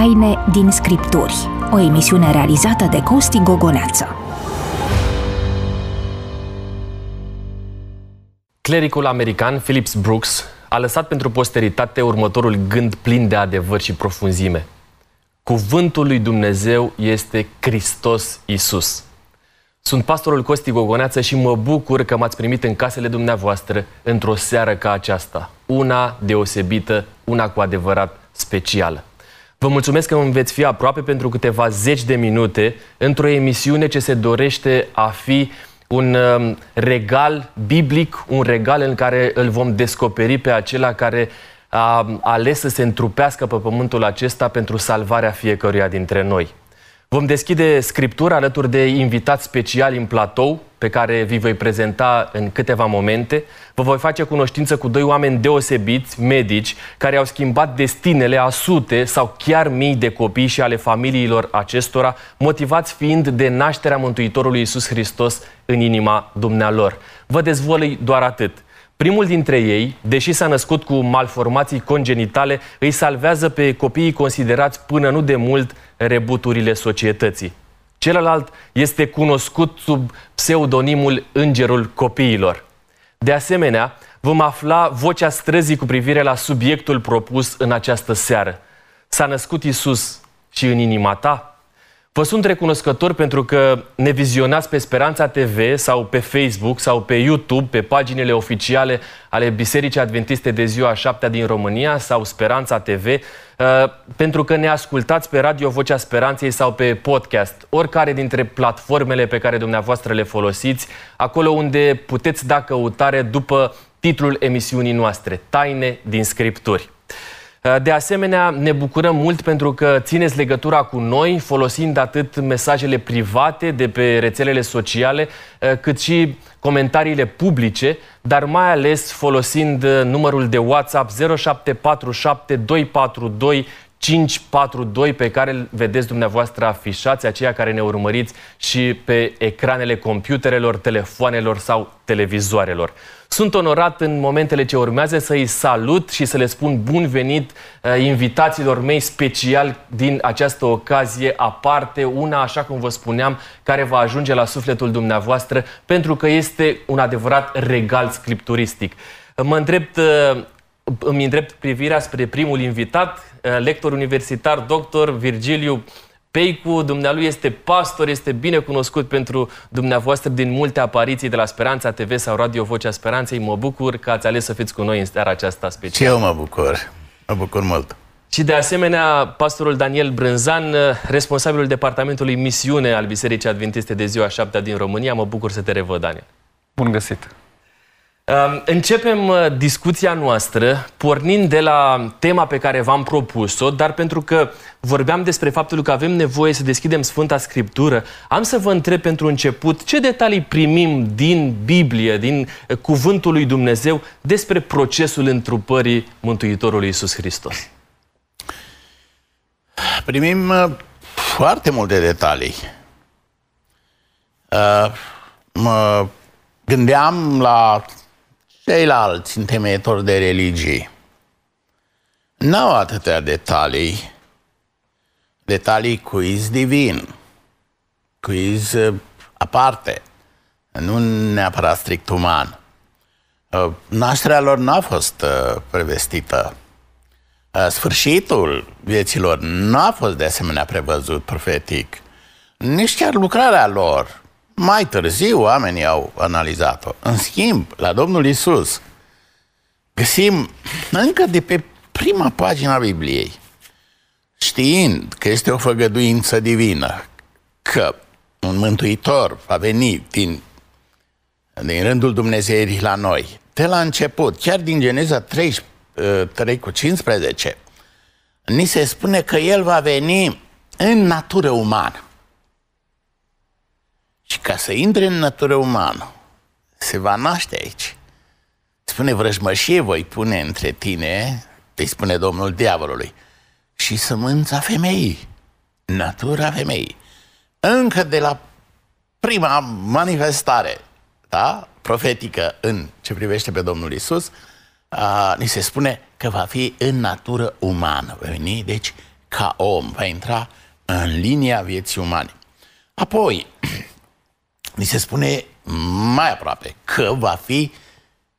Taine din Scripturi, o emisiune realizată de Costi Gogoneață. Clericul american Phillips Brooks a lăsat pentru posteritate următorul gând plin de adevăr și profunzime. Cuvântul lui Dumnezeu este Hristos Isus. Sunt pastorul Costi Gogoneață și mă bucur că m-ați primit în casele dumneavoastră într-o seară ca aceasta. Una deosebită, una cu adevărat specială. Vă mulțumesc că îmi veți fi aproape pentru câteva zeci de minute într-o emisiune ce se dorește a fi un um, regal biblic, un regal în care îl vom descoperi pe acela care a ales să se întrupească pe pământul acesta pentru salvarea fiecăruia dintre noi. Vom deschide scriptura alături de invitați speciali în platou, pe care vi voi prezenta în câteva momente. Vă voi face cunoștință cu doi oameni deosebiți, medici, care au schimbat destinele a sute sau chiar mii de copii și ale familiilor acestora, motivați fiind de nașterea Mântuitorului Isus Hristos în inima dumnealor. Vă dezvolui doar atât – Primul dintre ei, deși s-a născut cu malformații congenitale, îi salvează pe copiii considerați până nu de mult rebuturile societății. Celălalt este cunoscut sub pseudonimul Îngerul Copiilor. De asemenea, vom afla vocea străzii cu privire la subiectul propus în această seară. S-a născut Isus și în inima ta? Vă sunt recunoscător pentru că ne vizionați pe Speranța TV sau pe Facebook sau pe YouTube, pe paginile oficiale ale Bisericii Adventiste de Ziua 7 din România sau Speranța TV, uh, pentru că ne ascultați pe Radio Vocea Speranței sau pe podcast, oricare dintre platformele pe care dumneavoastră le folosiți, acolo unde puteți da căutare după titlul emisiunii noastre, Taine din Scripturi. Uh, de asemenea, ne bucurăm mult pentru că țineți legătura cu noi, folosind atât mesajele private de pe rețelele sociale, uh, cât și comentariile publice, dar mai ales folosind uh, numărul de WhatsApp 0747 242 542 pe care îl vedeți dumneavoastră afișați, aceia care ne urmăriți și pe ecranele computerelor, telefoanelor sau televizoarelor. Sunt onorat în momentele ce urmează să-i salut și să le spun bun venit uh, invitațiilor mei special din această ocazie aparte, una, așa cum vă spuneam, care va ajunge la sufletul dumneavoastră pentru că este un adevărat regal scripturistic. Mă îndrept uh, îmi îndrept privirea spre primul invitat, uh, lector universitar, doctor Virgiliu Peicu, dumnealui este pastor, este bine cunoscut pentru dumneavoastră din multe apariții de la Speranța TV sau Radio Vocea Speranței. Mă bucur că ați ales să fiți cu noi în seara aceasta specială. Și eu mă bucur. Mă bucur mult. Și de asemenea, pastorul Daniel Brânzan, responsabilul departamentului misiune al Bisericii Adventiste de ziua 7 din România. Mă bucur să te revăd, Daniel. Bun găsit! Începem uh, discuția noastră pornind de la tema pe care v-am propus-o, dar pentru că vorbeam despre faptul că avem nevoie să deschidem Sfânta Scriptură, am să vă întreb pentru început ce detalii primim din Biblie, din uh, Cuvântul lui Dumnezeu despre procesul întrupării Mântuitorului Isus Hristos. Primim uh, foarte multe detalii. Uh, mă gândeam la ceilalți întemeietori de religii n-au atâtea detalii, detalii quiz divin, quiz uh, aparte, nu neapărat strict uman. Uh, nașterea lor n-a fost uh, prevestită. Sfârșitul vieților n-a fost de asemenea prevăzut profetic. Nici chiar lucrarea lor mai târziu oamenii au analizat-o. În schimb, la Domnul Isus găsim încă de pe prima pagina Bibliei, știind că este o făgăduință divină, că un mântuitor va veni din, din rândul Dumnezeirii la noi, de la început, chiar din Geneza 3, 3 cu 15, ni se spune că el va veni în natură umană. Și ca să intre în natură umană, se va naște aici. Spune vrăjmășie voi pune între tine, îi spune Domnul diavolului, și sămânța femeii, natura femeii. Încă de la prima manifestare, da, profetică în ce privește pe Domnul Isus, a, ni se spune că va fi în natură umană. Va veni, deci, ca om, va intra în linia vieții umane. Apoi, ni se spune mai aproape că va fi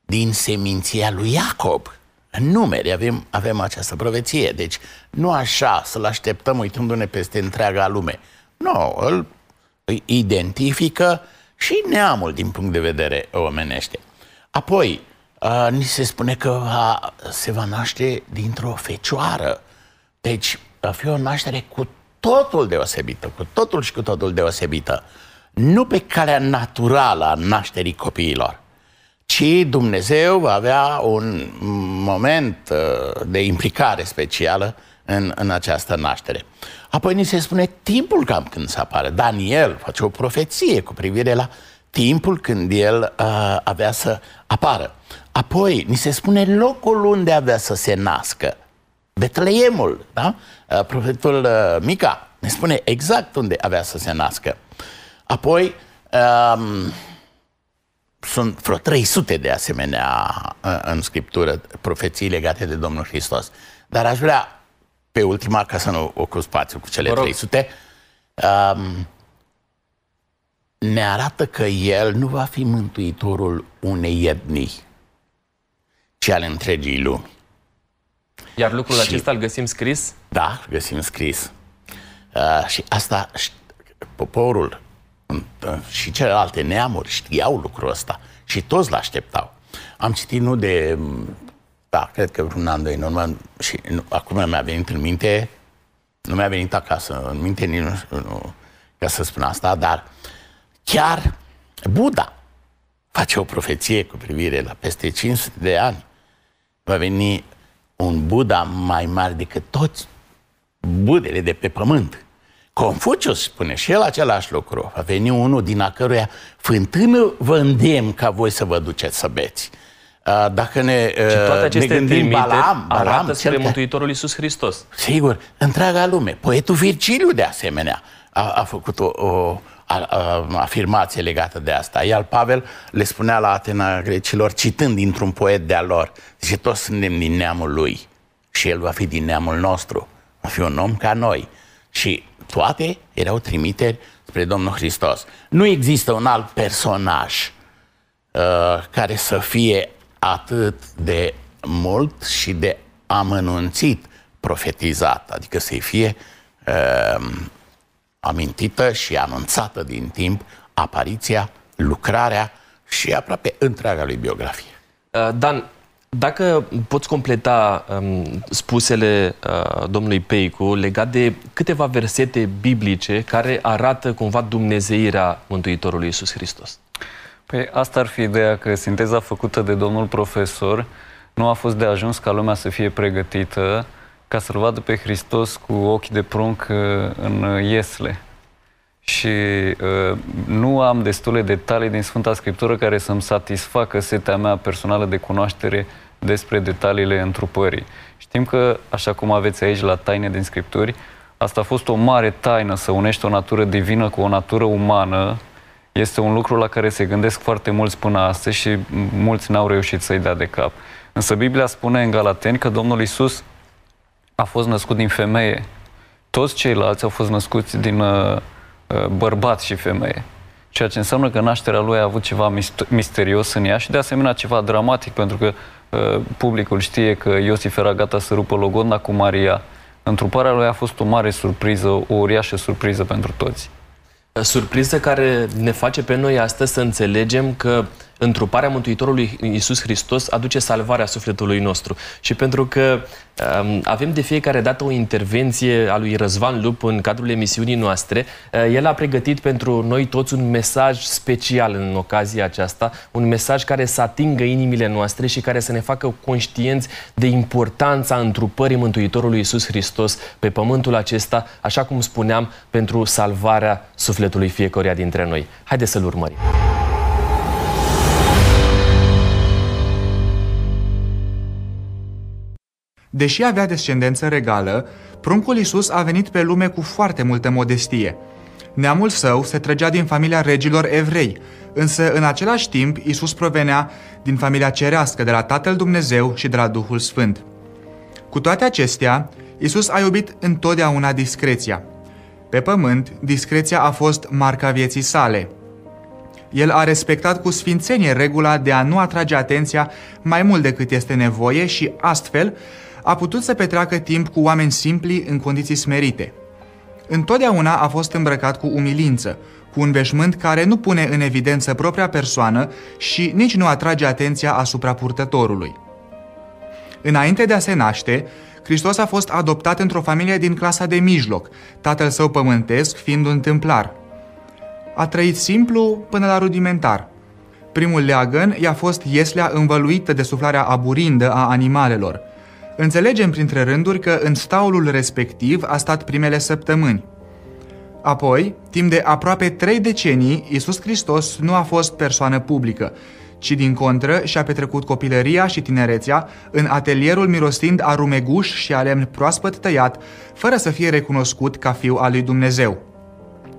din seminția lui Iacob. În numere avem, avem această profeție. Deci nu așa să-l așteptăm uitându-ne peste întreaga lume. Nu, îl identifică și neamul din punct de vedere omenește. Apoi, uh, ni se spune că va, se va naște dintr-o fecioară. Deci, va fi o naștere cu totul deosebită, cu totul și cu totul deosebită. Nu pe calea naturală a nașterii copiilor, ci Dumnezeu va avea un moment uh, de implicare specială în, în această naștere. Apoi ni se spune timpul cam când să apară. Daniel face o profeție cu privire la timpul când el uh, avea să apară. Apoi ni se spune locul unde avea să se nască. Betleemul, da? Uh, profetul uh, Mica ne spune exact unde avea să se nască. Apoi, um, sunt vreo 300 de asemenea uh, în scriptură profeții legate de Domnul Hristos. Dar aș vrea, pe ultima, ca să nu ocup spațiu cu cele 300, um, ne arată că El nu va fi mântuitorul unei etnii, ci al întregii lumi. Iar lucrul și, acesta îl găsim scris? Da, îl găsim scris. Uh, și asta, poporul uh, și celelalte neamuri știau lucrul ăsta și toți l-așteptau. Am citit nu de, da, cred că vreun an, doi în urmă, și nu, acum mi-a venit în minte, nu mi-a venit acasă în minte, nici nu, nu ca să spun asta, dar chiar Buddha face o profeție cu privire la peste 500 de ani. Va veni un Buddha mai mare decât toți budele de pe pământ. Confucius spune și el același lucru. Va veni unul din a căruia fântână vă îndemn ca voi să vă duceți să beți. Dacă ne, și toate aceste ne gândim Balam, Balam arată spre că... Mântuitorul Iisus Hristos. Sigur, întreaga lume. Poetul Virgiliu, de asemenea, a, a făcut o, o a, a, afirmație legată de asta. Iar Pavel le spunea la Atena grecilor, citând dintr-un poet de-a lor, zice, toți suntem din neamul lui și el va fi din neamul nostru. Va fi un om ca noi. Și toate erau trimiteri spre Domnul Hristos. Nu există un alt personaj uh, care să fie atât de mult și de amănunțit profetizat, adică să fie uh, amintită și anunțată din timp apariția, lucrarea și aproape întreaga lui biografie. Uh, Dan, dacă poți completa um, spusele uh, domnului Peicu legat de câteva versete biblice care arată cumva dumnezeirea Mântuitorului Iisus Hristos. Păi asta ar fi ideea că sinteza făcută de domnul profesor nu a fost de ajuns ca lumea să fie pregătită ca să-L vadă pe Hristos cu ochi de prunc uh, în iesle. Și uh, nu am destule detalii din Sfânta Scriptură care să-mi satisfacă setea mea personală de cunoaștere despre detaliile întrupării. Știm că, așa cum aveți aici la taine din Scripturi, asta a fost o mare taină, să unești o natură divină cu o natură umană. Este un lucru la care se gândesc foarte mulți până astăzi și mulți n-au reușit să-i dea de cap. Însă Biblia spune în Galateni că Domnul Isus a fost născut din femeie. Toți ceilalți au fost născuți din uh, uh, bărbat și femeie. Ceea ce înseamnă că nașterea lui a avut ceva misterios în ea și de asemenea ceva dramatic, pentru că uh, publicul știe că Iosif era gata să rupă logodna cu Maria. Întruparea lui a fost o mare surpriză, o uriașă surpriză pentru toți. Surpriză care ne face pe noi astăzi să înțelegem că întruparea Mântuitorului Iisus Hristos aduce salvarea sufletului nostru. Și pentru că um, avem de fiecare dată o intervenție a lui Răzvan Lup în cadrul emisiunii noastre, uh, el a pregătit pentru noi toți un mesaj special în ocazia aceasta, un mesaj care să atingă inimile noastre și care să ne facă conștienți de importanța întrupării Mântuitorului Iisus Hristos pe pământul acesta, așa cum spuneam, pentru salvarea sufletului fiecăruia dintre noi. Haideți să-l urmărim! Deși avea descendență regală, pruncul Isus a venit pe lume cu foarte multă modestie. Neamul său se trăgea din familia regilor evrei, însă în același timp Isus provenea din familia cerească de la Tatăl Dumnezeu și de la Duhul Sfânt. Cu toate acestea, Isus a iubit întotdeauna discreția. Pe pământ, discreția a fost marca vieții sale. El a respectat cu sfințenie regula de a nu atrage atenția mai mult decât este nevoie și, astfel, a putut să petreacă timp cu oameni simpli în condiții smerite. Întotdeauna a fost îmbrăcat cu umilință, cu un veșmânt care nu pune în evidență propria persoană și nici nu atrage atenția asupra purtătorului. Înainte de a se naște, Hristos a fost adoptat într-o familie din clasa de mijloc, tatăl său pământesc fiind un templar. A trăit simplu până la rudimentar. Primul leagăn i-a fost ieslea învăluită de suflarea aburindă a animalelor. Înțelegem printre rânduri că în staulul respectiv a stat primele săptămâni. Apoi, timp de aproape trei decenii, Isus Hristos nu a fost persoană publică, ci din contră și-a petrecut copilăria și tinerețea în atelierul mirostind a rumeguș și a lemn proaspăt tăiat, fără să fie recunoscut ca fiu al lui Dumnezeu.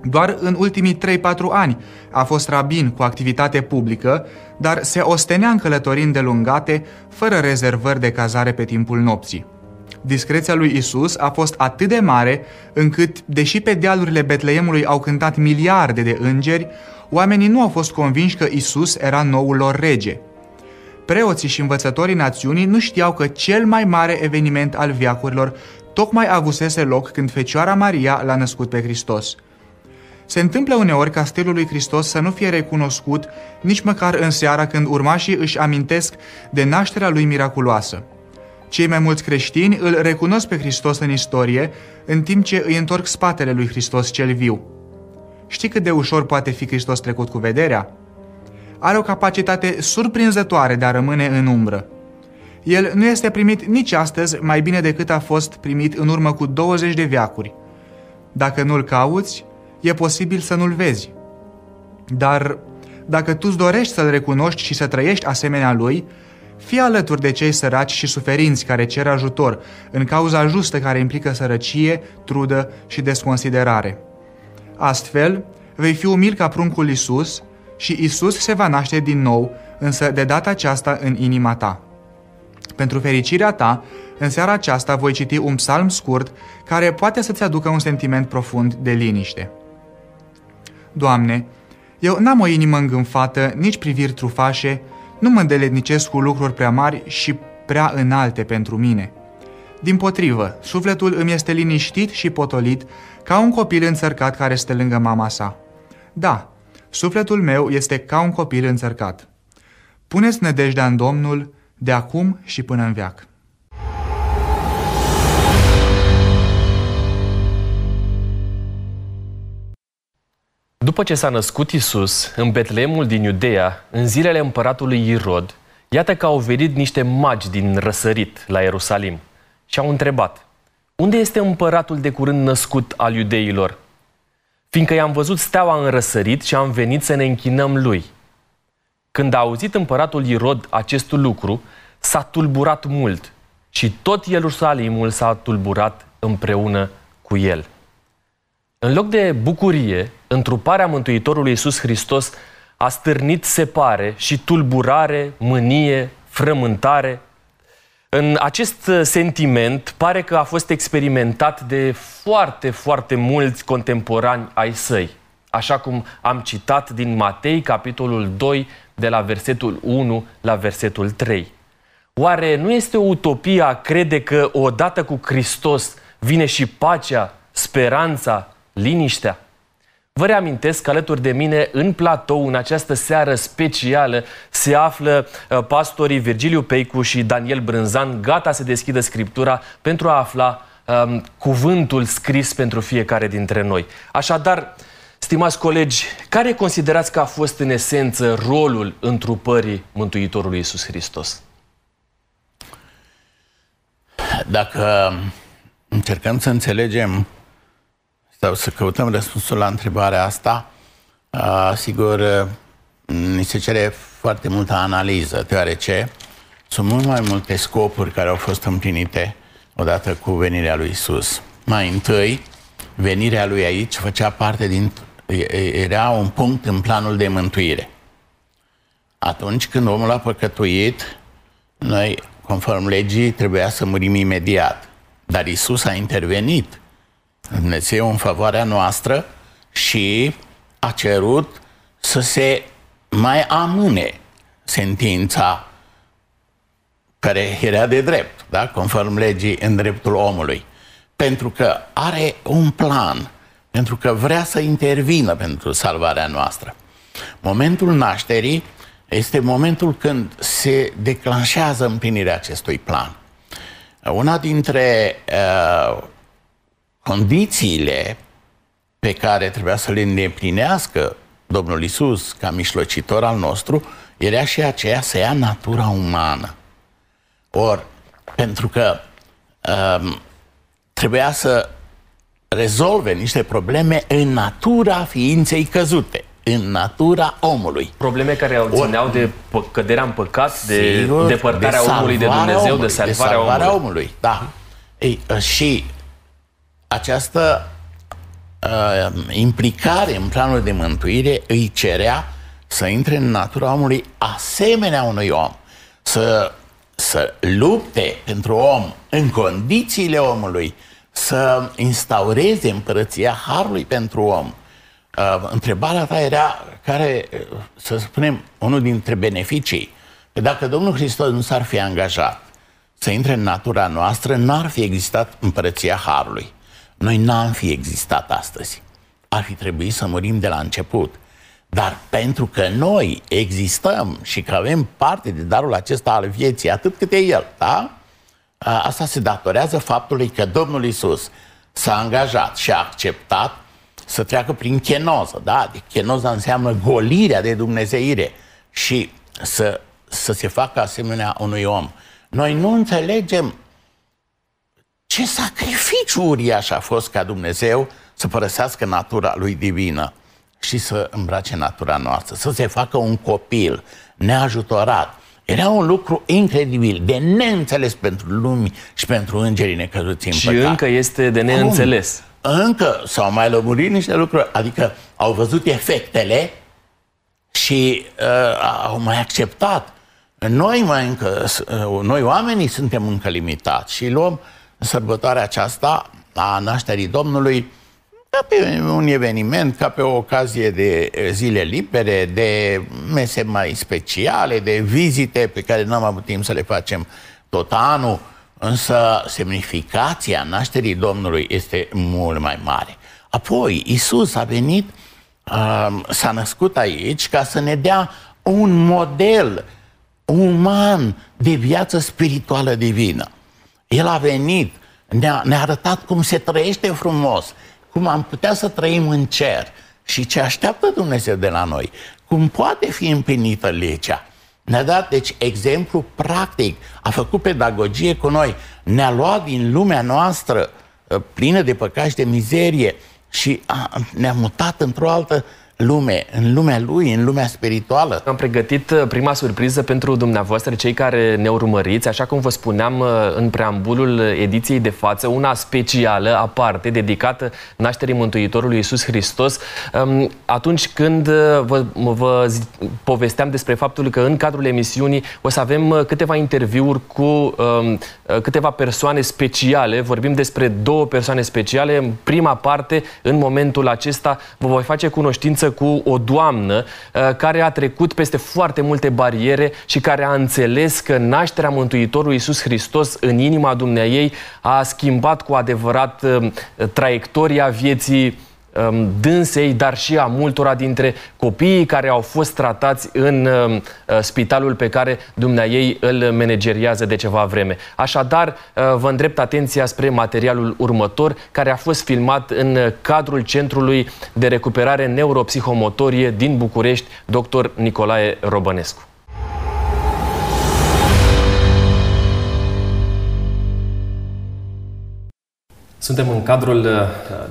Doar în ultimii 3-4 ani a fost rabin cu activitate publică, dar se ostenea în călătorii îndelungate, fără rezervări de cazare pe timpul nopții. Discreția lui Isus a fost atât de mare încât, deși pe dealurile Betleemului au cântat miliarde de îngeri, oamenii nu au fost convinși că Isus era noul lor rege. Preoții și învățătorii națiunii nu știau că cel mai mare eveniment al viacurilor tocmai avusese loc când Fecioara Maria l-a născut pe Hristos. Se întâmplă uneori ca stilul lui Hristos să nu fie recunoscut nici măcar în seara când urmașii își amintesc de nașterea lui miraculoasă. Cei mai mulți creștini îl recunosc pe Hristos în istorie, în timp ce îi întorc spatele lui Hristos cel viu. Știi cât de ușor poate fi Hristos trecut cu vederea? Are o capacitate surprinzătoare de a rămâne în umbră. El nu este primit nici astăzi mai bine decât a fost primit în urmă cu 20 de veacuri. Dacă nu-l cauți, e posibil să nu-l vezi. Dar dacă tu îți dorești să-l recunoști și să trăiești asemenea lui, fii alături de cei săraci și suferinți care cer ajutor în cauza justă care implică sărăcie, trudă și desconsiderare. Astfel, vei fi umil ca pruncul Isus și Isus se va naște din nou, însă de data aceasta în inima ta. Pentru fericirea ta, în seara aceasta voi citi un psalm scurt care poate să-ți aducă un sentiment profund de liniște. Doamne, eu n-am o inimă îngânfată, nici priviri trufașe, nu mă îndeletnicesc cu lucruri prea mari și prea înalte pentru mine. Din potrivă, sufletul îmi este liniștit și potolit ca un copil înțărcat care stă lângă mama sa. Da, sufletul meu este ca un copil înțărcat. Puneți nădejdea în Domnul de acum și până în veac. După ce s-a născut Isus în Betleemul din Iudea, în zilele împăratului Irod, iată că au venit niște magi din răsărit la Ierusalim și au întrebat, unde este împăratul de curând născut al iudeilor? Fiindcă i-am văzut steaua în răsărit și am venit să ne închinăm lui. Când a auzit împăratul Irod acest lucru, s-a tulburat mult și tot Ierusalimul s-a tulburat împreună cu el. În loc de bucurie, întruparea Mântuitorului Iisus Hristos a stârnit separe și tulburare, mânie, frământare. În acest sentiment pare că a fost experimentat de foarte, foarte mulți contemporani ai săi. Așa cum am citat din Matei, capitolul 2, de la versetul 1 la versetul 3. Oare nu este o utopie a crede că odată cu Hristos vine și pacea, speranța, liniștea? Vă reamintesc că alături de mine în platou, în această seară specială, se află uh, pastorii Virgiliu Peicu și Daniel Brânzan, gata să deschidă Scriptura pentru a afla um, cuvântul scris pentru fiecare dintre noi. Așadar, stimați colegi, care considerați că a fost în esență rolul întrupării Mântuitorului Iisus Hristos? Dacă încercăm să înțelegem sau să căutăm răspunsul la întrebarea asta, sigur, ni se cere foarte multă analiză, deoarece sunt mult mai multe scopuri care au fost împlinite odată cu venirea lui Isus. Mai întâi, venirea lui aici făcea parte din era un punct în planul de mântuire. Atunci când omul a păcătuit, noi, conform legii, trebuia să murim imediat. Dar Isus a intervenit, Dumnezeu în favoarea noastră și a cerut să se mai amâne sentința care era de drept, da? conform legii în dreptul omului. Pentru că are un plan, pentru că vrea să intervină pentru salvarea noastră. Momentul nașterii este momentul când se declanșează împlinirea acestui plan. Una dintre uh, condițiile pe care trebuia să le îndeplinească Domnul Isus ca mișlocitor al nostru era și aceea să ia natura umană. Or, pentru că um, trebuia să rezolve niște probleme în natura ființei căzute, în natura omului. Probleme care au țineau de căderea în păcat, de Sigur, depărtarea de omului de Dumnezeu, omului, de salvarea, de salvarea omului. omului. Da. Ei, și această uh, implicare în planul de mântuire îi cerea să intre în natura omului asemenea unui om, să, să lupte pentru om în condițiile omului, să instaureze împărăția Harului pentru om. Uh, întrebarea ta era care, să spunem, unul dintre beneficii. Că dacă Domnul Hristos nu s-ar fi angajat să intre în natura noastră, n-ar fi existat împărăția Harului. Noi n-am fi existat astăzi. Ar fi trebuit să murim de la început. Dar pentru că noi existăm și că avem parte de darul acesta al vieții, atât cât e el, da? Asta se datorează faptului că Domnul Isus s-a angajat și a acceptat să treacă prin chenoză, da? Adică chenoza înseamnă golirea de dumnezeire și să, să se facă asemenea unui om. Noi nu înțelegem ce sacrificiu uriaș a fost ca Dumnezeu să părăsească natura lui divină și să îmbrace natura noastră, să se facă un copil neajutorat. Era un lucru incredibil, de neînțeles pentru lumi și pentru îngerii necăzuți în Și păcat. încă este de neînțeles. Cum? Încă s-au mai lămurit niște lucruri, adică au văzut efectele și uh, au mai acceptat. Noi, mai încă, uh, noi oamenii suntem încă limitați și luăm sărbătoarea aceasta a nașterii Domnului ca pe un eveniment, ca pe o ocazie de zile libere, de mese mai speciale, de vizite pe care n-am avut timp să le facem tot anul, însă semnificația nașterii Domnului este mult mai mare. Apoi, Isus a venit, s-a născut aici ca să ne dea un model uman de viață spirituală divină. El a venit, ne-a, ne arătat cum se trăiește frumos, cum am putea să trăim în cer și ce așteaptă Dumnezeu de la noi, cum poate fi împlinită legea. Ne-a dat, deci, exemplu practic, a făcut pedagogie cu noi, ne-a luat din lumea noastră ă, plină de păcat și de mizerie și a, ne-a mutat într-o altă lume, în lumea lui, în lumea spirituală. Am pregătit uh, prima surpriză pentru dumneavoastră, cei care ne urmăriți, așa cum vă spuneam uh, în preambulul ediției de față, una specială, aparte, dedicată nașterii Mântuitorului Iisus Hristos, um, atunci când uh, vă, vă povesteam despre faptul că în cadrul emisiunii o să avem câteva interviuri cu um, câteva persoane speciale, vorbim despre două persoane speciale. În prima parte, în momentul acesta, vă voi face cunoștință cunoștință cu o doamnă uh, care a trecut peste foarte multe bariere și care a înțeles că nașterea Mântuitorului Iisus Hristos în inima dumneaei a schimbat cu adevărat uh, traiectoria vieții Um, dânsei, dar și a multora dintre copiii care au fost tratați în um, uh, spitalul pe care ei îl manageriază de ceva vreme. Așadar, uh, vă îndrept atenția spre materialul următor, care a fost filmat în cadrul Centrului de Recuperare Neuropsihomotorie din București, dr. Nicolae Robănescu. Suntem în cadrul uh,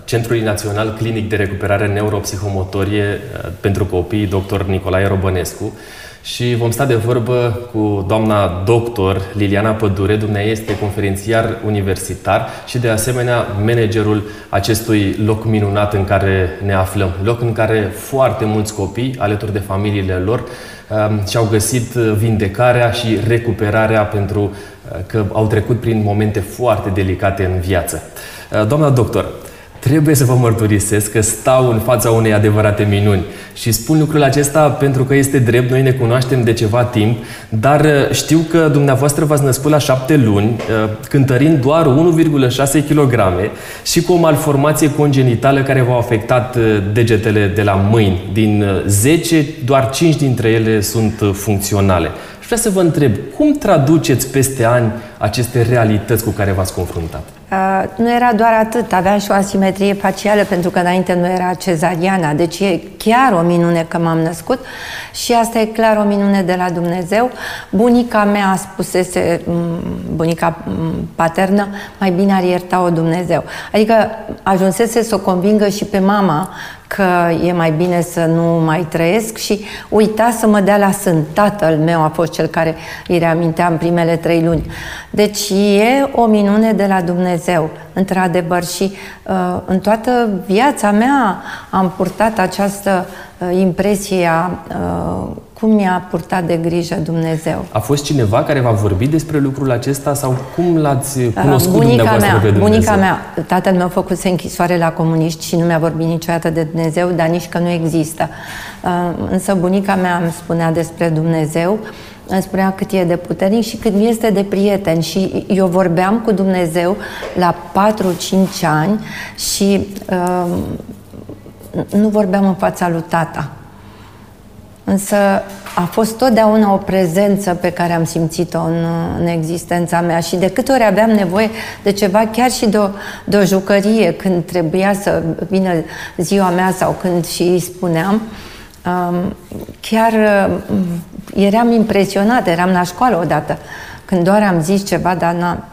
Centrului Național Clinic de Recuperare Neuropsihomotorie uh, pentru Copii, dr. Nicolae Robănescu. și vom sta de vorbă cu doamna doctor Liliana Pădure. Dumnezeu este conferențiar universitar și de asemenea managerul acestui loc minunat în care ne aflăm. Loc în care foarte mulți copii, alături de familiile lor, um, și-au găsit vindecarea și recuperarea pentru uh, că au trecut prin momente foarte delicate în viață. Uh, doamna doctor, trebuie să vă mărturisesc că stau în fața unei adevărate minuni. Și spun lucrul acesta pentru că este drept, noi ne cunoaștem de ceva timp, dar uh, știu că dumneavoastră v-ați născut la șapte luni, uh, cântărind doar 1,6 kg și cu o malformație congenitală care v-a afectat uh, degetele de la mâini. Din 10, doar 5 dintre ele sunt funcționale. Și vreau să vă întreb, cum traduceți peste ani aceste realități cu care v-ați confruntat? Uh, nu era doar atât, aveam și o asimetrie facială pentru că înainte nu era cezariana, deci e chiar o minune că m-am născut și asta e clar o minune de la Dumnezeu. Bunica mea spusese, bunica paternă, mai bine ar ierta-o Dumnezeu. Adică ajunsese să o convingă și pe mama că e mai bine să nu mai trăiesc și uita să mă dea la sân. Tatăl meu a fost cel care îi reamintea în primele trei luni. Deci e o minune de la Dumnezeu, într-adevăr, și uh, în toată viața mea am purtat această uh, impresie a uh, cum mi-a purtat de grijă Dumnezeu. A fost cineva care v-a vorbit despre lucrul acesta sau cum l-ați uh, cunoscut bunica dumneavoastră mea, pe Dumnezeu? Bunica mea, tatăl meu a făcut închisoare la comuniști și nu mi-a vorbit niciodată de Dumnezeu, dar nici că nu există. Uh, însă bunica mea îmi spunea despre Dumnezeu îmi spunea cât e de puternic și cât mi este de prieten. Și eu vorbeam cu Dumnezeu la 4-5 ani și uh, nu vorbeam în fața lui tata. Însă a fost totdeauna o prezență pe care am simțit-o în, în existența mea și de câte ori aveam nevoie de ceva, chiar și de o, de o jucărie, când trebuia să vină ziua mea sau când și îi spuneam, um, chiar um, eram impresionată, eram la școală odată, când doar am zis ceva, dar n-am,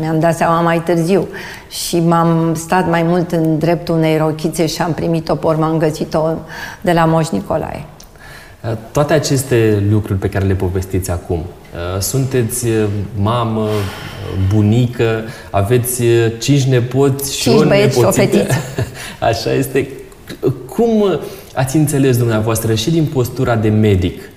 mi-am dat seama mai târziu și m-am stat mai mult în dreptul unei rochițe și am primit-o, pormă, am găsit-o de la Moș Nicolae. Toate aceste lucruri pe care le povestiți acum, uh, sunteți uh, mamă, bunică, aveți uh, cinci nepoți și cinci o băieți și o fetiță. Așa este. Cum ați înțeles dumneavoastră și din postura de medic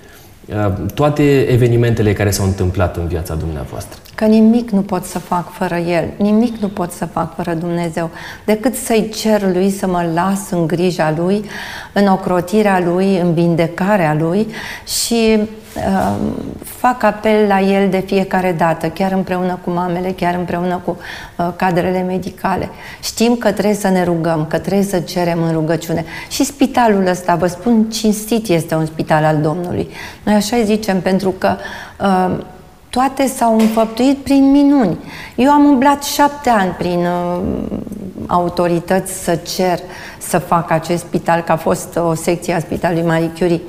toate evenimentele care s-au întâmplat în viața dumneavoastră? Că nimic nu pot să fac fără El, nimic nu pot să fac fără Dumnezeu, decât să-i cer Lui să mă las în grija Lui, în ocrotirea Lui, în vindecarea Lui și uh, fac apel la El de fiecare dată, chiar împreună cu mamele, chiar împreună cu uh, cadrele medicale. Știm că trebuie să ne rugăm, că trebuie să cerem în rugăciune. Și spitalul ăsta, vă spun, cinstit este un spital al Domnului. Noi așa zicem, pentru că uh, toate s-au înfăptuit prin minuni. Eu am umblat șapte ani prin uh, autorități să cer să fac acest spital, că a fost o secție a Spitalului Marie Curie.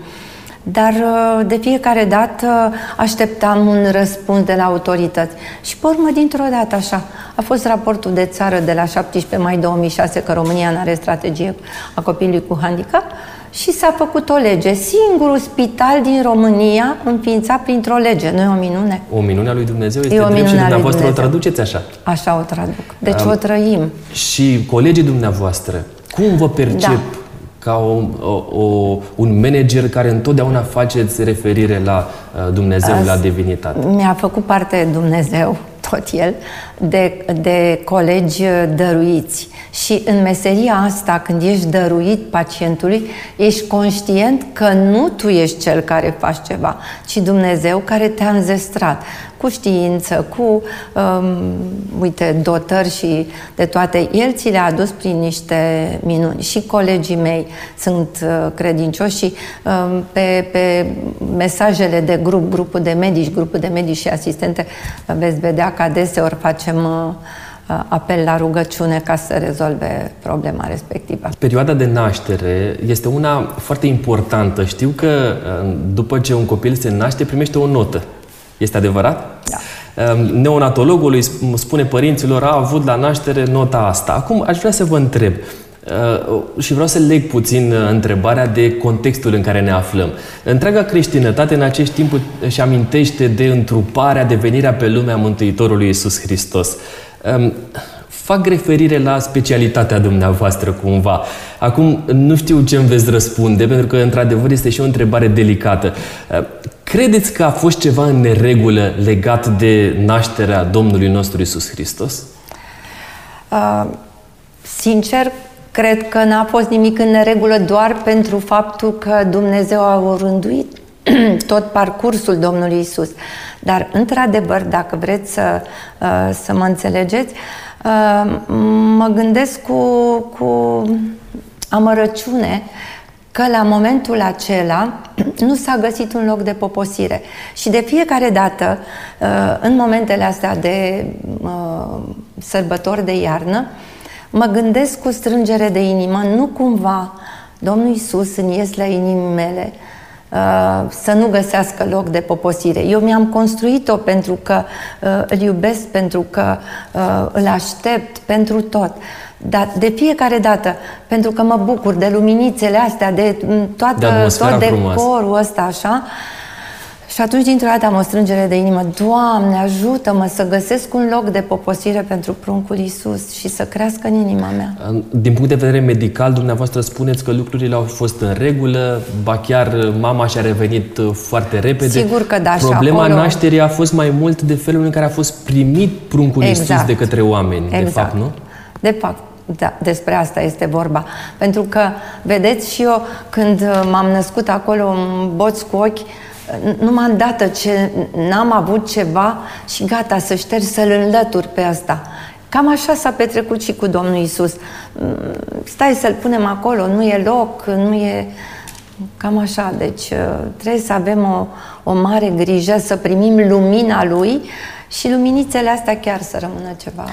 Dar uh, de fiecare dată așteptam un răspuns de la autorități. Și pe urmă, dintr-o dată așa, a fost raportul de țară de la 17 mai 2006 că România nu are strategie a copilului cu handicap și s-a făcut o lege. Singurul spital din România înființat printr-o lege. Nu e o minune? O minune a lui Dumnezeu este e o drept și dumneavoastră o traduceți așa. Așa o traduc. Deci um, o trăim. Și colegii dumneavoastră, cum vă percep da. Ca o, o, o, un manager care întotdeauna faceți referire la uh, Dumnezeu, As, la divinitate? Mi-a făcut parte Dumnezeu tot el, de, de colegi dăruiți. Și în meseria asta, când ești dăruit pacientului, ești conștient că nu tu ești cel care faci ceva, ci Dumnezeu care te-a înzestrat cu știință, cu, um, uite, dotări și de toate. El ți le-a adus prin niște minuni. Și colegii mei sunt uh, credincioși și um, pe, pe mesajele de grup, grupul de medici, grupul de medici și asistente, veți vedea că adeseori facem uh, apel la rugăciune ca să rezolve problema respectivă. Perioada de naștere este una foarte importantă. Știu că uh, după ce un copil se naște, primește o notă. Este adevărat? Da. Um, neonatologul îi spune părinților, a avut la naștere nota asta. Acum aș vrea să vă întreb, Uh, și vreau să leg puțin uh, întrebarea de contextul în care ne aflăm. Întreaga creștinătate în acest timp își amintește de întruparea, de venirea pe lumea Mântuitorului Iisus Hristos. Um, fac referire la specialitatea dumneavoastră cumva. Acum, nu știu ce îmi veți răspunde, pentru că, într-adevăr, este și o întrebare delicată. Uh, credeți că a fost ceva în neregulă legat de nașterea Domnului nostru Isus Hristos? Uh, sincer, cred că n-a fost nimic în neregulă doar pentru faptul că Dumnezeu a orânduit tot parcursul Domnului Isus. Dar, într-adevăr, dacă vreți să, uh, să mă înțelegeți, uh, mă gândesc cu, cu amărăciune că la momentul acela nu s-a găsit un loc de poposire. Și de fiecare dată, uh, în momentele astea de sărbători de iarnă, mă gândesc cu strângere de inimă, nu cumva Domnul Iisus în la inimii mele uh, să nu găsească loc de poposire. Eu mi-am construit-o pentru că uh, îl iubesc, pentru că uh, îl aștept, pentru tot. Dar de fiecare dată, pentru că mă bucur de luminițele astea, de toată, de tot decorul ăsta așa, uh, și atunci, dintr-o dată, am o strângere de inimă. Doamne, ajută-mă să găsesc un loc de poposire pentru pruncul Iisus și să crească în inima mea. Din punct de vedere medical, dumneavoastră spuneți că lucrurile au fost în regulă, ba chiar mama și-a revenit uh, foarte repede. Sigur că da, Problema acolo... nașterii a fost mai mult de felul în care a fost primit pruncul exact. Iisus de către oameni, exact. de fapt, nu? De fapt, da, despre asta este vorba. Pentru că, vedeți, și eu când uh, m-am născut acolo în boț cu ochi, numai îndată ce n-am avut ceva și gata, să ștergi, să-l înlături pe asta. Cam așa s-a petrecut și cu Domnul Isus. Stai să-l punem acolo, nu e loc, nu e... Cam așa, deci uh, trebuie să avem o, o mare grijă să primim lumina Lui și luminițele astea chiar să rămână ceva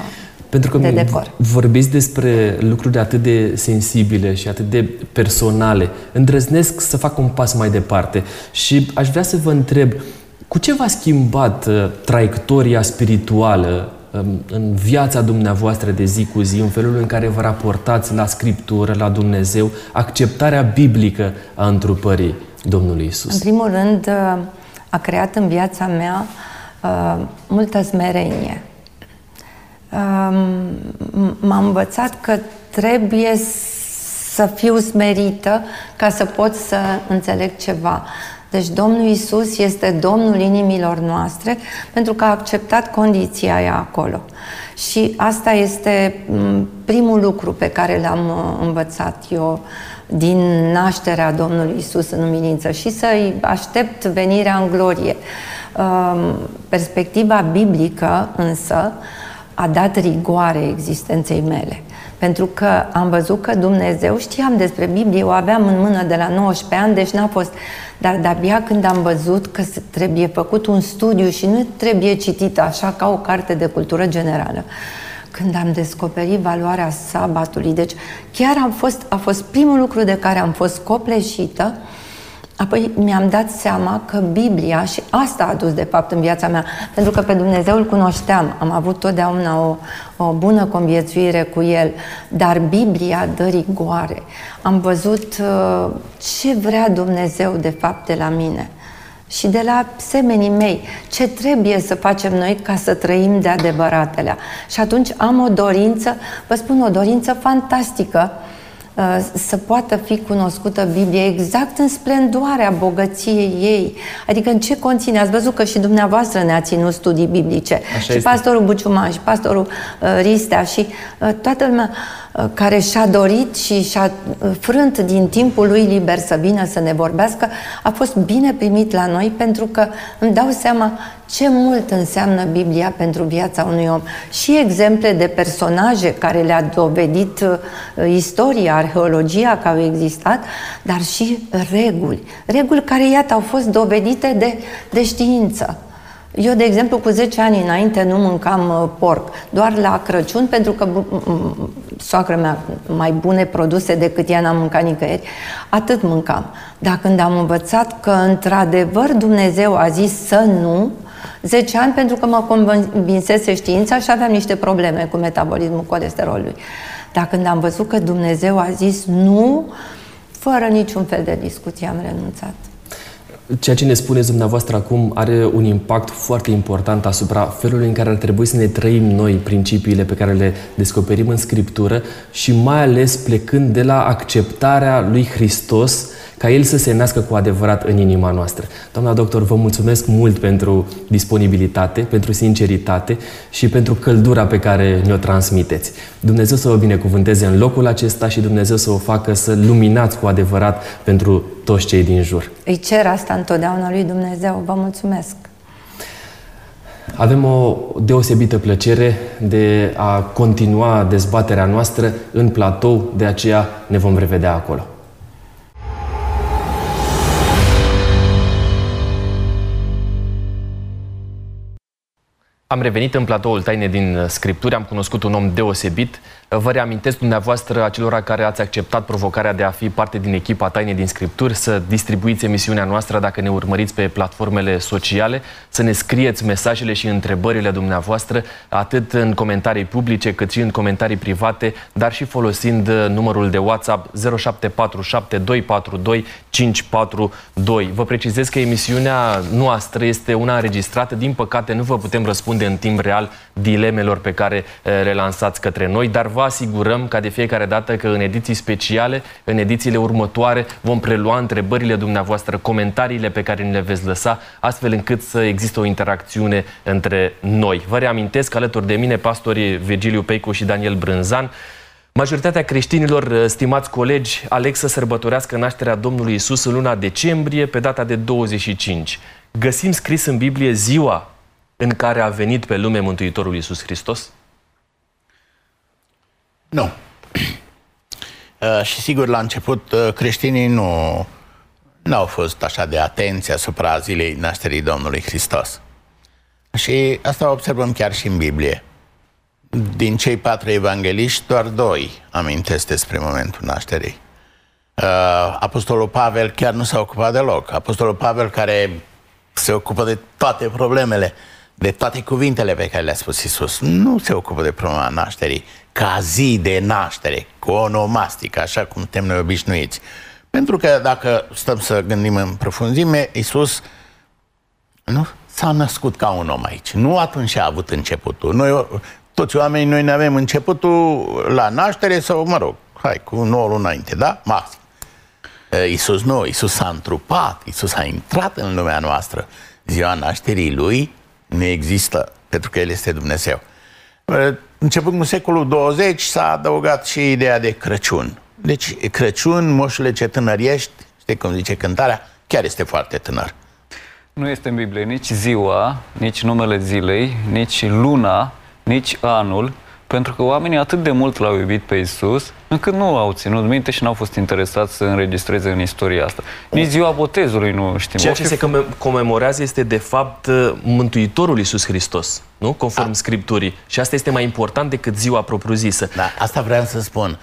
pentru că de decor. vorbiți despre lucruri atât de sensibile și atât de personale. Îndrăznesc să fac un pas mai departe și aș vrea să vă întreb cu ce v-a schimbat uh, traiectoria spirituală um, în viața dumneavoastră de zi cu zi, în felul în care vă raportați la Scriptură, la Dumnezeu, acceptarea biblică a întrupării Domnului Isus? În primul rând, uh, a creat în viața mea uh, multă smerenie m-am învățat că trebuie să fiu smerită ca să pot să înțeleg ceva. Deci Domnul Isus este Domnul inimilor noastre pentru că a acceptat condiția aia acolo. Și asta este primul lucru pe care l-am uh, învățat eu din nașterea Domnului Isus în umilință și să-i aștept venirea în glorie. Perspectiva biblică însă a dat rigoare existenței mele. Pentru că am văzut că Dumnezeu, știam despre Biblie, o aveam în mână de la 19 ani, deci n-a fost. Dar de-abia când am văzut că trebuie făcut un studiu și nu trebuie citit așa ca o carte de cultură generală, când am descoperit valoarea sabatului, deci chiar am fost, a fost primul lucru de care am fost copleșită, Apoi mi-am dat seama că Biblia, și asta a dus de fapt în viața mea, pentru că pe Dumnezeu îl cunoșteam, am avut totdeauna o, o bună conviețuire cu El, dar Biblia dă rigoare. Am văzut uh, ce vrea Dumnezeu de fapt de la mine și de la semenii mei, ce trebuie să facem noi ca să trăim de adevăratele. Și atunci am o dorință, vă spun o dorință fantastică, Uh, să poată fi cunoscută Biblia exact în splendoarea bogăției ei. Adică în ce conține. Ați văzut că și dumneavoastră ne-a ținut studii biblice. Așa și este. pastorul Buciuman, și pastorul uh, Ristea, și uh, toată lumea uh, care și-a dorit și și-a uh, frânt din timpul lui liber să vină să ne vorbească, a fost bine primit la noi pentru că îmi dau seama ce mult înseamnă Biblia pentru viața unui om. Și exemple de personaje care le-a dovedit uh, istoria, arheologia că au existat, dar și reguli. Reguli care, iată, au fost dovedite de, de știință. Eu, de exemplu, cu 10 ani înainte nu mâncam uh, porc, doar la Crăciun, pentru că soacră mea mai bune produse decât ea n-am mâncat nicăieri, atât mâncam. Dar când am învățat că, într-adevăr, Dumnezeu a zis să nu, 10 ani pentru că mă convinsese știința și aveam niște probleme cu metabolismul colesterolului. Dar când am văzut că Dumnezeu a zis nu, fără niciun fel de discuție am renunțat. Ceea ce ne spuneți dumneavoastră acum are un impact foarte important asupra felului în care ar trebui să ne trăim noi principiile pe care le descoperim în Scriptură și mai ales plecând de la acceptarea lui Hristos ca El să se nască cu adevărat în inima noastră. Doamna doctor, vă mulțumesc mult pentru disponibilitate, pentru sinceritate și pentru căldura pe care ne-o transmiteți. Dumnezeu să vă binecuvânteze în locul acesta și Dumnezeu să o facă să luminați cu adevărat pentru toți cei din jur. Îi cer asta întotdeauna lui Dumnezeu. Vă mulțumesc! Avem o deosebită plăcere de a continua dezbaterea noastră în platou, de aceea ne vom revedea acolo. Am revenit în platoul Taine din Scripturi, am cunoscut un om deosebit. Vă reamintesc dumneavoastră acelora care ați acceptat provocarea de a fi parte din echipa Taine din Scripturi, să distribuiți emisiunea noastră dacă ne urmăriți pe platformele sociale, să ne scrieți mesajele și întrebările dumneavoastră, atât în comentarii publice, cât și în comentarii private, dar și folosind numărul de WhatsApp 0747242542. Vă precizez că emisiunea noastră este una înregistrată, din păcate nu vă putem răspunde răspunde în timp real dilemelor pe care eh, le lansați către noi, dar vă asigurăm ca de fiecare dată că în ediții speciale, în edițiile următoare, vom prelua întrebările dumneavoastră, comentariile pe care ni le veți lăsa, astfel încât să există o interacțiune între noi. Vă reamintesc alături de mine pastorii Virgiliu Peicu și Daniel Brânzan, Majoritatea creștinilor, eh, stimați colegi, aleg să sărbătorească nașterea Domnului Isus în luna decembrie, pe data de 25. Găsim scris în Biblie ziua în care a venit pe lume Mântuitorul Iisus Hristos? Nu. Uh, și sigur, la început, uh, creștinii nu au fost așa de atenți asupra zilei nașterii Domnului Hristos. Și asta observăm chiar și în Biblie. Din cei patru evangeliști, doar doi amintesc despre momentul nașterii. Uh, Apostolul Pavel chiar nu s-a ocupat deloc. Apostolul Pavel care se ocupă de toate problemele, de toate cuvintele pe care le-a spus Isus. Nu se ocupă de problema nașterii ca zi de naștere, cu onomastică, așa cum suntem noi obișnuiți. Pentru că dacă stăm să gândim în profunzime, Isus nu s-a născut ca un om aici. Nu atunci a avut începutul. Noi, toți oamenii, noi ne avem începutul la naștere sau, mă rog, hai, cu 9 luni înainte, da? Maxim. Isus nu, Isus s-a întrupat, Isus a intrat în lumea noastră. Ziua nașterii lui nu există, pentru că El este Dumnezeu. Începând cu secolul 20 s-a adăugat și ideea de Crăciun. Deci Crăciun, moșule ce tânăr ești, știi cum zice cântarea, chiar este foarte tânăr. Nu este în Biblie nici ziua, nici numele zilei, nici luna, nici anul, pentru că oamenii atât de mult l-au iubit pe Isus, încât nu au ținut minte și n-au fost interesați să înregistreze în istoria asta. Nici ziua botezului nu știm. Ceea ce se comemorează este de fapt Mântuitorul Isus Hristos, nu? Conform A. Scripturii. Și asta este mai important decât ziua propriu-zisă. Da, asta vreau să spun.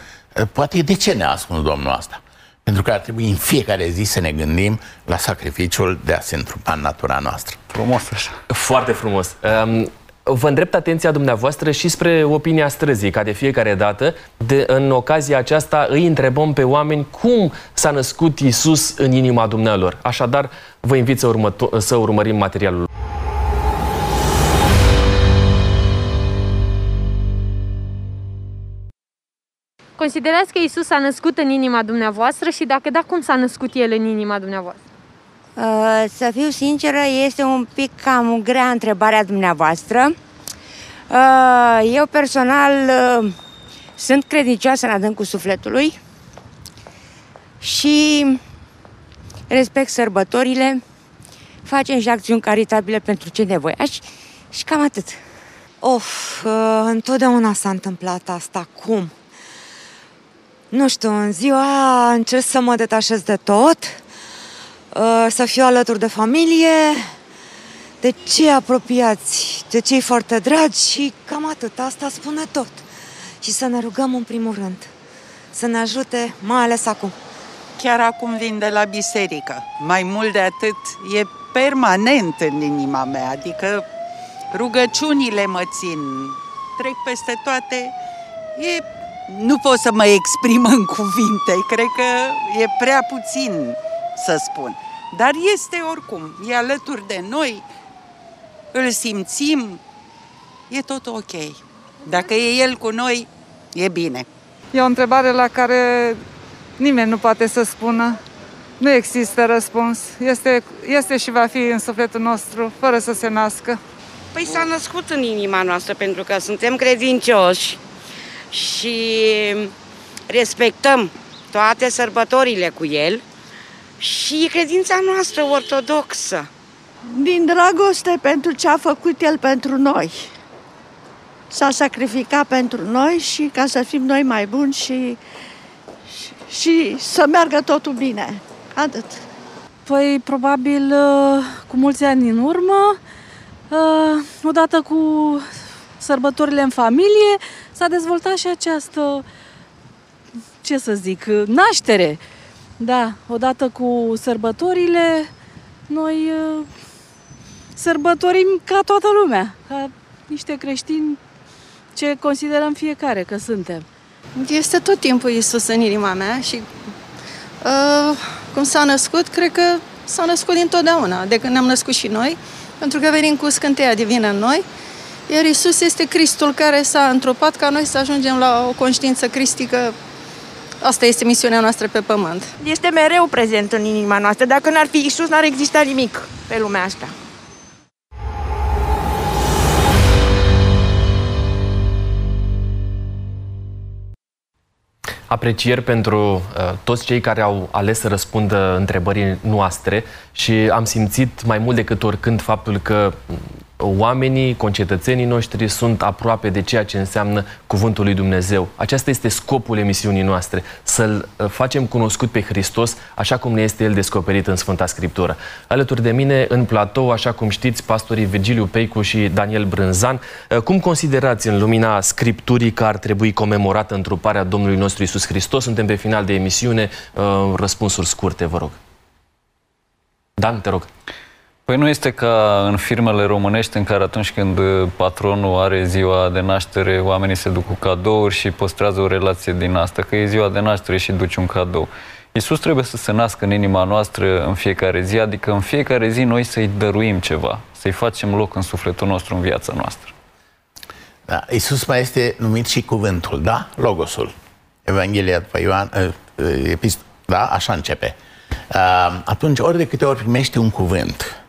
Poate de ce ne-a ascuns Domnul asta? Pentru că ar trebui în fiecare zi să ne gândim la sacrificiul de a se întrupa în natura noastră. Frumos așa. Foarte frumos. Um, Vă îndrept atenția dumneavoastră și spre opinia străzii, ca de fiecare dată. De, în ocazia aceasta îi întrebăm pe oameni cum s-a născut Isus în inima dumnealor. Așadar, vă invit să, următo- să urmărim materialul. Considerați că Isus s-a născut în inima dumneavoastră și dacă da, cum s-a născut El în inima dumneavoastră? Uh, să fiu sinceră, este un pic cam grea întrebarea dumneavoastră. Uh, eu personal uh, sunt credincioasă în adâncul sufletului și respect sărbătorile, facem și acțiuni caritabile pentru cei nevoiași și cam atât. Of, întotdeauna s-a întâmplat asta. Cum? Nu știu, în ziua încerc să mă detașez de tot, Uh, să fiu alături de familie, de cei apropiați, de cei foarte dragi și cam atât. Asta spune tot. Și să ne rugăm în primul rând. Să ne ajute, mai ales acum. Chiar acum vin de la biserică. Mai mult de atât, e permanent în inima mea, adică rugăciunile mă țin, trec peste toate, e nu pot să mă exprim în cuvinte. Cred că e prea puțin să spun. Dar este oricum, e alături de noi, îl simțim, e tot ok. Dacă e el cu noi, e bine. E o întrebare la care nimeni nu poate să spună. Nu există răspuns. Este, este și va fi în sufletul nostru, fără să se nască. Păi s-a născut în inima noastră pentru că suntem credincioși și respectăm toate sărbătorile cu el și credința noastră ortodoxă. Din dragoste pentru ce a făcut el pentru noi. S-a sacrificat pentru noi și ca să fim noi mai buni și, și, și să meargă totul bine. Atât. Păi, probabil, uh, cu mulți ani în urmă, uh, odată cu sărbătorile în familie, s-a dezvoltat și această, ce să zic, naștere. Da, odată cu sărbătorile, noi uh, sărbătorim ca toată lumea, ca niște creștini ce considerăm fiecare că suntem. Este tot timpul Isus în inima mea și uh, cum s-a născut, cred că s-a născut dintotdeauna, de când ne-am născut și noi, pentru că venim cu scânteia divină în noi, iar Isus este Cristul care s-a întrupat ca noi să ajungem la o conștiință cristică. Asta este misiunea noastră pe pământ. Este mereu prezent în inima noastră. Dacă n-ar fi Isus, n-ar exista nimic pe lumea asta. aprecieri pentru uh, toți cei care au ales să răspundă întrebării noastre și am simțit mai mult decât oricând faptul că oamenii, concetățenii noștri sunt aproape de ceea ce înseamnă Cuvântul lui Dumnezeu. Acesta este scopul emisiunii noastre, să-L uh, facem cunoscut pe Hristos așa cum ne este El descoperit în Sfânta Scriptură. Alături de mine, în platou, așa cum știți, pastorii Virgiliu Peicu și Daniel Brânzan. Uh, cum considerați în lumina Scripturii că ar trebui comemorată întruparea Domnului nostru Isus Hristos? Suntem pe final de emisiune. Uh, răspunsuri scurte, vă rog. Dan, te rog. Păi nu este ca în firmele românești în care atunci când patronul are ziua de naștere, oamenii se duc cu cadouri și păstrează o relație din asta, că e ziua de naștere și duci un cadou. Iisus trebuie să se nască în inima noastră în fiecare zi, adică în fiecare zi noi să-i dăruim ceva, să-i facem loc în sufletul nostru, în viața noastră. Da, Iisus mai este numit și cuvântul, da? Logosul. Evanghelia după Ioan, uh, uh, epist, da? Așa începe. Uh, atunci, ori de câte ori primești un cuvânt,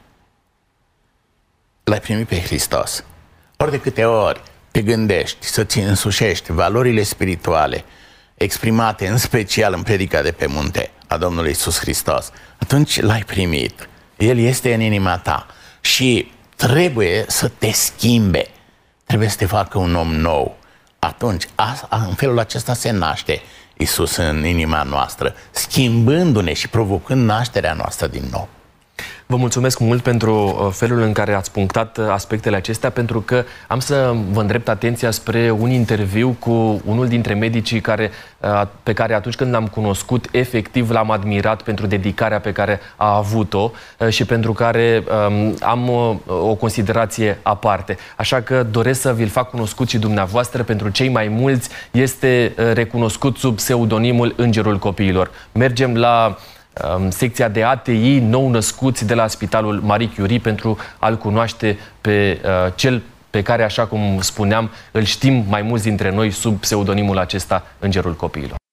l-ai primit pe Hristos. Ori de câte ori te gândești să-ți însușești valorile spirituale exprimate în special în predica de pe munte a Domnului Isus Hristos, atunci l-ai primit. El este în inima ta și trebuie să te schimbe. Trebuie să te facă un om nou. Atunci, a, a, în felul acesta se naște Isus în inima noastră, schimbându-ne și provocând nașterea noastră din nou. Vă mulțumesc mult pentru uh, felul în care ați punctat uh, aspectele acestea, pentru că am să vă îndrept atenția spre un interviu cu unul dintre medicii care, uh, pe care atunci când l-am cunoscut, efectiv l-am admirat pentru dedicarea pe care a avut-o și pentru care um, am o considerație aparte. Așa că doresc să vi-l fac cunoscut și dumneavoastră. Pentru cei mai mulți este recunoscut sub pseudonimul Îngerul Copiilor. Mergem la secția de ATI nou născuți de la Spitalul Marie Curie pentru a-l cunoaște pe uh, cel pe care, așa cum spuneam, îl știm mai mulți dintre noi sub pseudonimul acesta Îngerul Copiilor.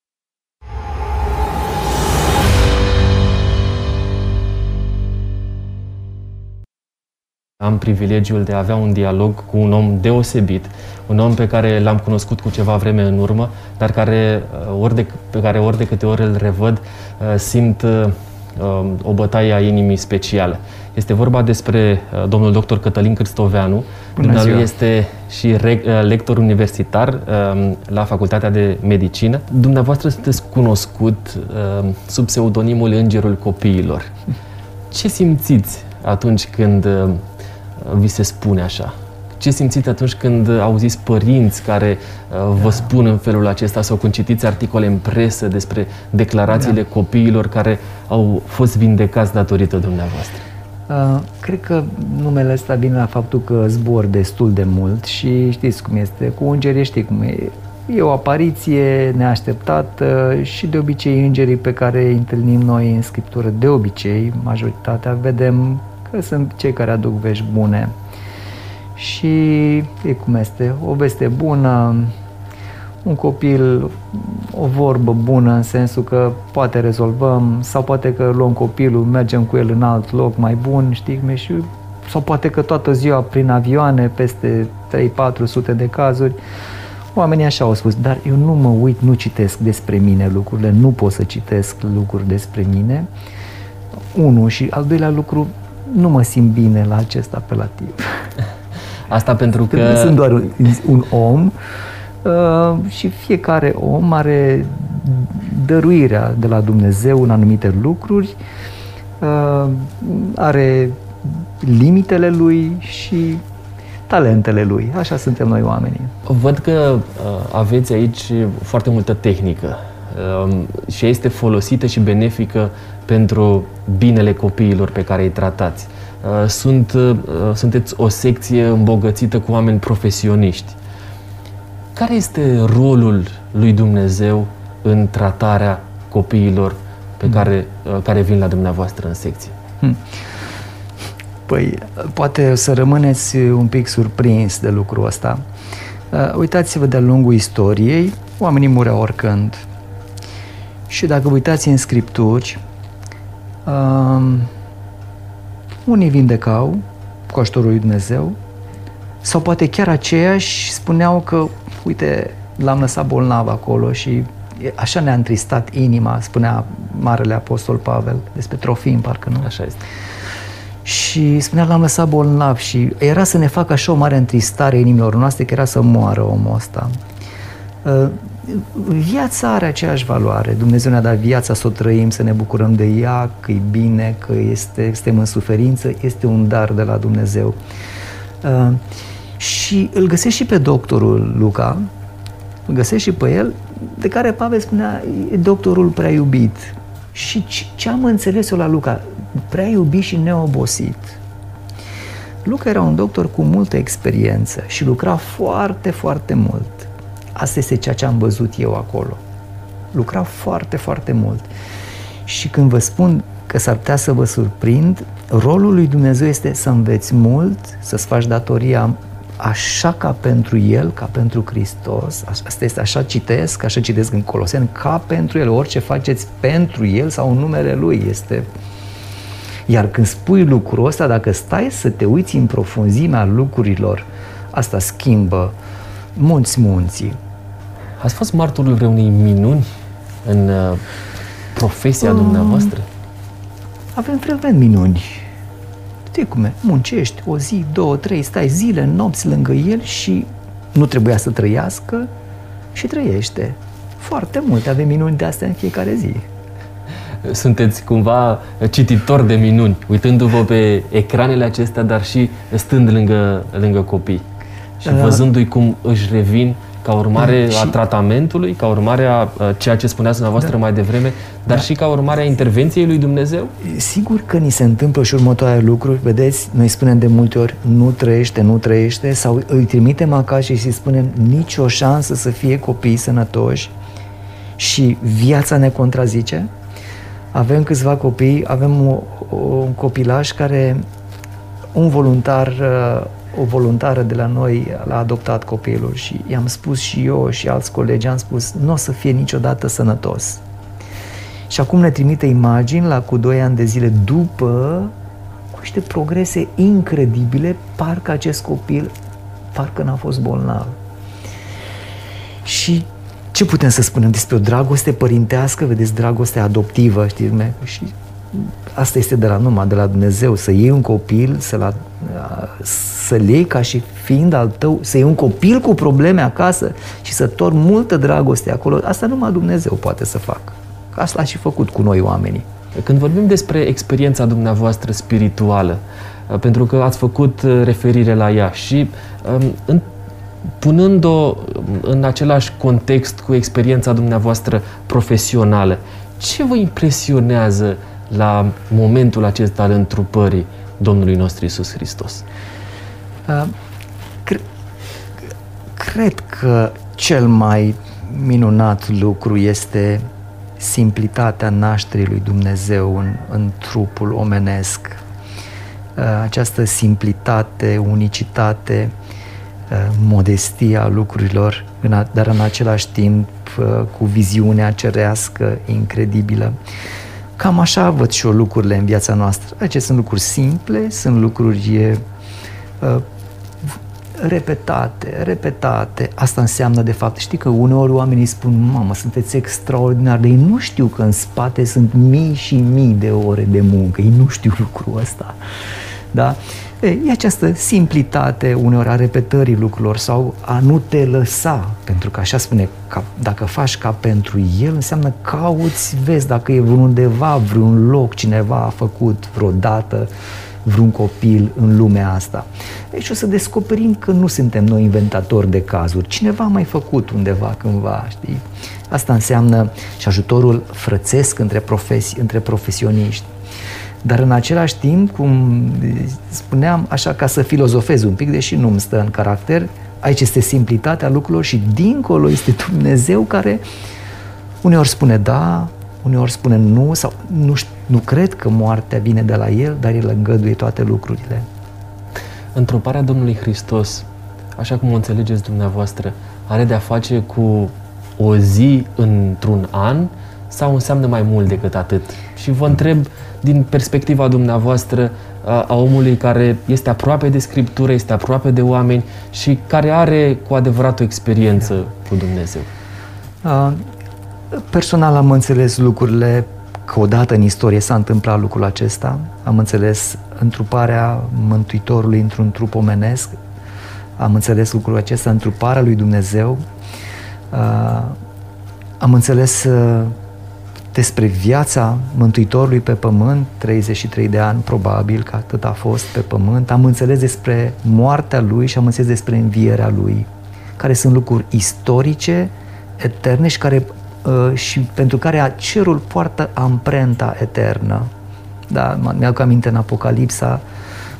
Am privilegiul de a avea un dialog cu un om deosebit, un om pe care l-am cunoscut cu ceva vreme în urmă, dar care, uh, ori de, pe care ori de câte ori îl revăd, uh, simt uh, um, o bătaie a inimii specială. Este vorba despre domnul dr. Cătălin Cristoveanu. Dumnealui este și lector universitar um, la Facultatea de Medicină. Dumneavoastră sunteți cunoscut um, sub pseudonimul Îngerul Copiilor. Ce simțiți atunci când vi se spune așa? Ce simțiți atunci când auziți părinți care uh, vă da. spun în felul acesta sau când citiți articole în presă despre declarațiile da. copiilor care au fost vindecați datorită dumneavoastră? Uh, cred că numele ăsta vine la faptul că zbor destul de mult și știți cum este, cu îngerii știi cum e, E o apariție neașteptată și de obicei îngerii pe care îi întâlnim noi în Scriptură, de obicei, majoritatea, vedem că sunt cei care aduc vești bune. Și e cum este, o veste bună, un copil, o vorbă bună în sensul că poate rezolvăm sau poate că luăm copilul, mergem cu el în alt loc mai bun, știi, și sau poate că toată ziua prin avioane, peste 3-400 de cazuri, oamenii așa au spus, dar eu nu mă uit, nu citesc despre mine lucrurile, nu pot să citesc lucruri despre mine. Unu și al doilea lucru, nu mă simt bine la acest apelativ. Asta pentru că... Sunt doar un, un om uh, și fiecare om are dăruirea de la Dumnezeu în anumite lucruri, uh, are limitele lui și talentele lui. Așa suntem noi oamenii. Văd că uh, aveți aici foarte multă tehnică uh, și este folosită și benefică pentru binele copiilor pe care îi tratați. Uh, sunt, uh, sunteți o secție îmbogățită cu oameni profesioniști. Care este rolul lui Dumnezeu în tratarea copiilor pe hmm. care, uh, care vin la dumneavoastră în secție? Hmm. Păi, poate să rămâneți un pic surprins de lucrul ăsta. Uh, uitați-vă de-a lungul istoriei, oamenii mureau oricând. Și dacă vă uitați în scripturi, um, unii vindecau cu ajutorul lui Dumnezeu, sau poate chiar aceiași spuneau că, uite, l-am lăsat bolnav acolo și așa ne-a întristat inima, spunea Marele Apostol Pavel, despre Trofim, parcă nu? Așa este. Și spunea, l-am lăsat bolnav și era să ne facă așa o mare întristare inimilor noastre, că era să moară omul ăsta. Uh, viața are aceeași valoare. Dumnezeu ne-a dat viața să o trăim, să ne bucurăm de ea, că e bine, că este, suntem în suferință, este un dar de la Dumnezeu. Uh, și îl găsești și pe doctorul Luca, îl găsești și pe el, de care Pavel spunea, e doctorul prea iubit. Și ce am înțeles eu la Luca? prea iubit și neobosit. Luca era un doctor cu multă experiență și lucra foarte, foarte mult. Asta este ceea ce am văzut eu acolo. Lucra foarte, foarte mult. Și când vă spun că s-ar putea să vă surprind, rolul lui Dumnezeu este să înveți mult, să-ți faci datoria așa ca pentru El, ca pentru Hristos, asta este așa citesc, așa citesc în Coloseni, ca pentru El, orice faceți pentru El sau în numele Lui, este iar când spui lucrul ăsta, dacă stai să te uiți în profunzimea lucrurilor, asta schimbă munți munții. Ați fost martorul vreunei minuni în uh, profesia um, dumneavoastră? Avem frecvent minuni. Știi cum e? Muncești o zi, două, trei, stai zile, nopți lângă el și nu trebuia să trăiască și trăiește. Foarte multe avem minuni de astea în fiecare zi sunteți cumva cititor de minuni, uitându-vă pe ecranele acestea, dar și stând lângă, lângă copii și da. văzându-i cum își revin ca urmare da, a tratamentului, ca urmare a ceea ce spuneați dumneavoastră da. mai devreme, dar da. și ca urmare a intervenției lui Dumnezeu? Sigur că ni se întâmplă și următoarele lucruri. Vedeți, noi spunem de multe ori, nu trăiește, nu trăiește, sau îi trimitem acasă și îi spunem nicio șansă să fie copii sănătoși și viața ne contrazice? Avem câțiva copii, avem o, o, un copilaj care, un voluntar, uh, o voluntară de la noi l-a adoptat copilul și i-am spus și eu și alți colegi, am spus, nu o să fie niciodată sănătos. Și acum ne trimite imagini la cu 2 ani de zile după cu niște progrese incredibile, parcă acest copil parcă n-a fost bolnav. Și ce putem să spunem despre o dragoste părintească, vedeți, dragoste adoptivă, știți, și asta este de la numai, de la Dumnezeu, să iei un copil, să la, să-l iei ca și fiind al tău, să iei un copil cu probleme acasă și să torni multă dragoste acolo, asta numai Dumnezeu poate să facă. Asta a și făcut cu noi oamenii. Când vorbim despre experiența dumneavoastră spirituală, pentru că ați făcut referire la ea și în punând-o în același context cu experiența dumneavoastră profesională, ce vă impresionează la momentul acesta al întrupării Domnului nostru Isus Hristos? Uh, cre- cred că cel mai minunat lucru este simplitatea nașterii lui Dumnezeu în, în trupul omenesc. Uh, această simplitate, unicitate, uh, modestia lucrurilor, dar în același timp uh, cu viziunea cerească incredibilă. Cam așa văd și eu lucrurile în viața noastră. Acestea sunt lucruri simple, sunt lucruri repetate, repetate. Asta înseamnă, de fapt, știi că uneori oamenii spun, mamă, sunteți extraordinar, dar ei nu știu că în spate sunt mii și mii de ore de muncă. Ei nu știu lucrul ăsta. Da? E, e această simplitate uneori a repetării lucrurilor sau a nu te lăsa, pentru că așa spune, ca, dacă faci ca pentru el, înseamnă cauți, vezi dacă e undeva, vreun loc, cineva a făcut vreodată vreun copil în lumea asta. Deci o să descoperim că nu suntem noi inventatori de cazuri. Cineva a mai făcut undeva cândva, știi? Asta înseamnă și ajutorul frățesc între, profesi, între profesioniști. Dar în același timp, cum spuneam, așa ca să filozofez un pic, deși nu îmi stă în caracter, aici este simplitatea lucrurilor și dincolo este Dumnezeu care uneori spune da, uneori spune nu sau nu, nu cred că moartea vine de la El, dar El îngăduie toate lucrurile. Întruparea Domnului Hristos, așa cum o înțelegeți dumneavoastră, are de-a face cu o zi într-un an sau înseamnă mai mult decât atât? Și vă întreb din perspectiva dumneavoastră a, a omului care este aproape de Scriptură, este aproape de oameni și care are cu adevărat o experiență cu Dumnezeu. Personal am înțeles lucrurile că odată în istorie s-a întâmplat lucrul acesta. Am înțeles întruparea Mântuitorului într-un trup omenesc. Am înțeles lucrul acesta, întruparea lui Dumnezeu. Uh, am înțeles uh, despre viața Mântuitorului pe pământ, 33 de ani probabil că atât a fost pe pământ. Am înțeles despre moartea lui și am înțeles despre învierea lui, care sunt lucruri istorice, eterne și care Uh, și pentru care cerul poartă amprenta eternă. Da, mi-au aminte în Apocalipsa,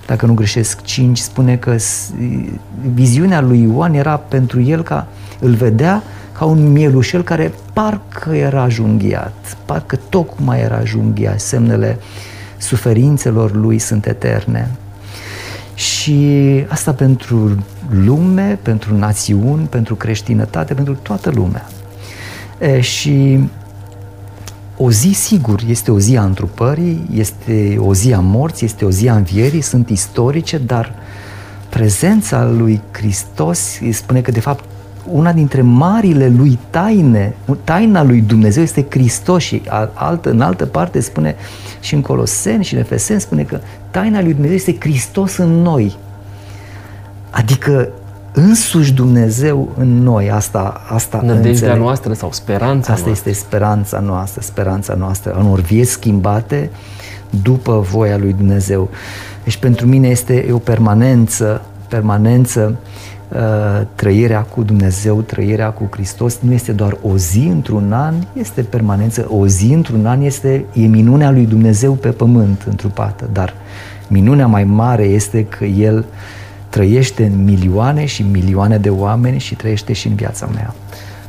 dacă nu greșesc, 5, spune că viziunea lui Ioan era pentru el ca îl vedea ca un mielușel care parcă era junghiat, parcă tocmai era junghiat, semnele suferințelor lui sunt eterne. Și asta pentru lume, pentru națiuni, pentru creștinătate, pentru toată lumea. E, și o zi, sigur, este o zi a întrupării, este o zi a morții, este o zi a învierii, sunt istorice, dar prezența lui Hristos spune că, de fapt, una dintre marile lui taine, taina lui Dumnezeu este Hristos și altă, în altă parte spune și în Coloseni și în Efeseni spune că taina lui Dumnezeu este Hristos în noi. Adică însuși Dumnezeu în noi. Asta, asta Nădejdea înțeleg. noastră sau speranța Asta noastră. este speranța noastră, speranța noastră, în ori vieți schimbate după voia lui Dumnezeu. Deci pentru mine este o permanență, permanență uh, trăirea cu Dumnezeu, trăirea cu Hristos nu este doar o zi într-un an, este permanență. O zi într-un an este e minunea lui Dumnezeu pe pământ întrupată, dar minunea mai mare este că El uh, trăiește în milioane și milioane de oameni și trăiește și în viața mea.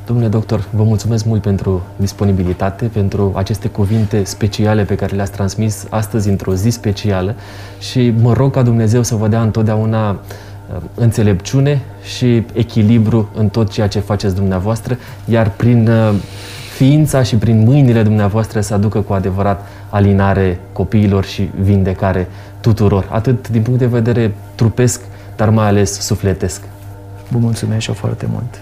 Domnule doctor, vă mulțumesc mult pentru disponibilitate, pentru aceste cuvinte speciale pe care le-ați transmis astăzi într-o zi specială și mă rog ca Dumnezeu să vă dea întotdeauna uh, înțelepciune și echilibru în tot ceea ce faceți dumneavoastră, iar prin uh, ființa și prin mâinile dumneavoastră să aducă cu adevărat alinare copiilor și vindecare tuturor, atât din punct de vedere trupesc, dar mai ales sufletesc. Vă mulțumesc și foarte mult!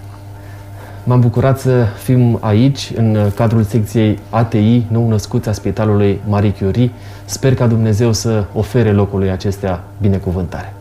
M-am bucurat să fim aici, în cadrul secției ATI, nou născuți a Spitalului Marie Curie. Sper ca Dumnezeu să ofere locului acestea binecuvântare.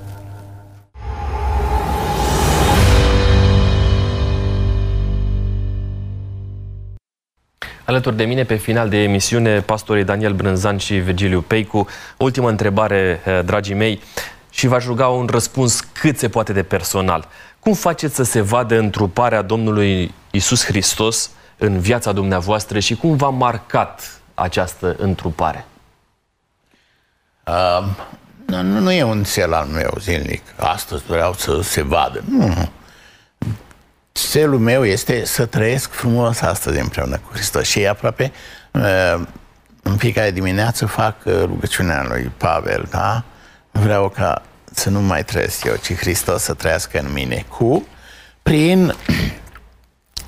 Alături de mine, pe final de emisiune, pastorii Daniel Brânzan și Virgiliu Peicu. Ultima întrebare, eh, dragii mei și v-aș ruga un răspuns cât se poate de personal. Cum faceți să se vadă întruparea Domnului Isus Hristos în viața dumneavoastră și cum v-a marcat această întrupare? Uh, nu, nu e un cel al meu zilnic. Astăzi vreau să se vadă. Nu. Țelul meu este să trăiesc frumos astăzi împreună cu Hristos. Și aproape uh, în fiecare dimineață fac uh, rugăciunea lui Pavel, da? Vreau ca să nu mai trăiesc eu, ci Hristos să trăiască în mine cu, prin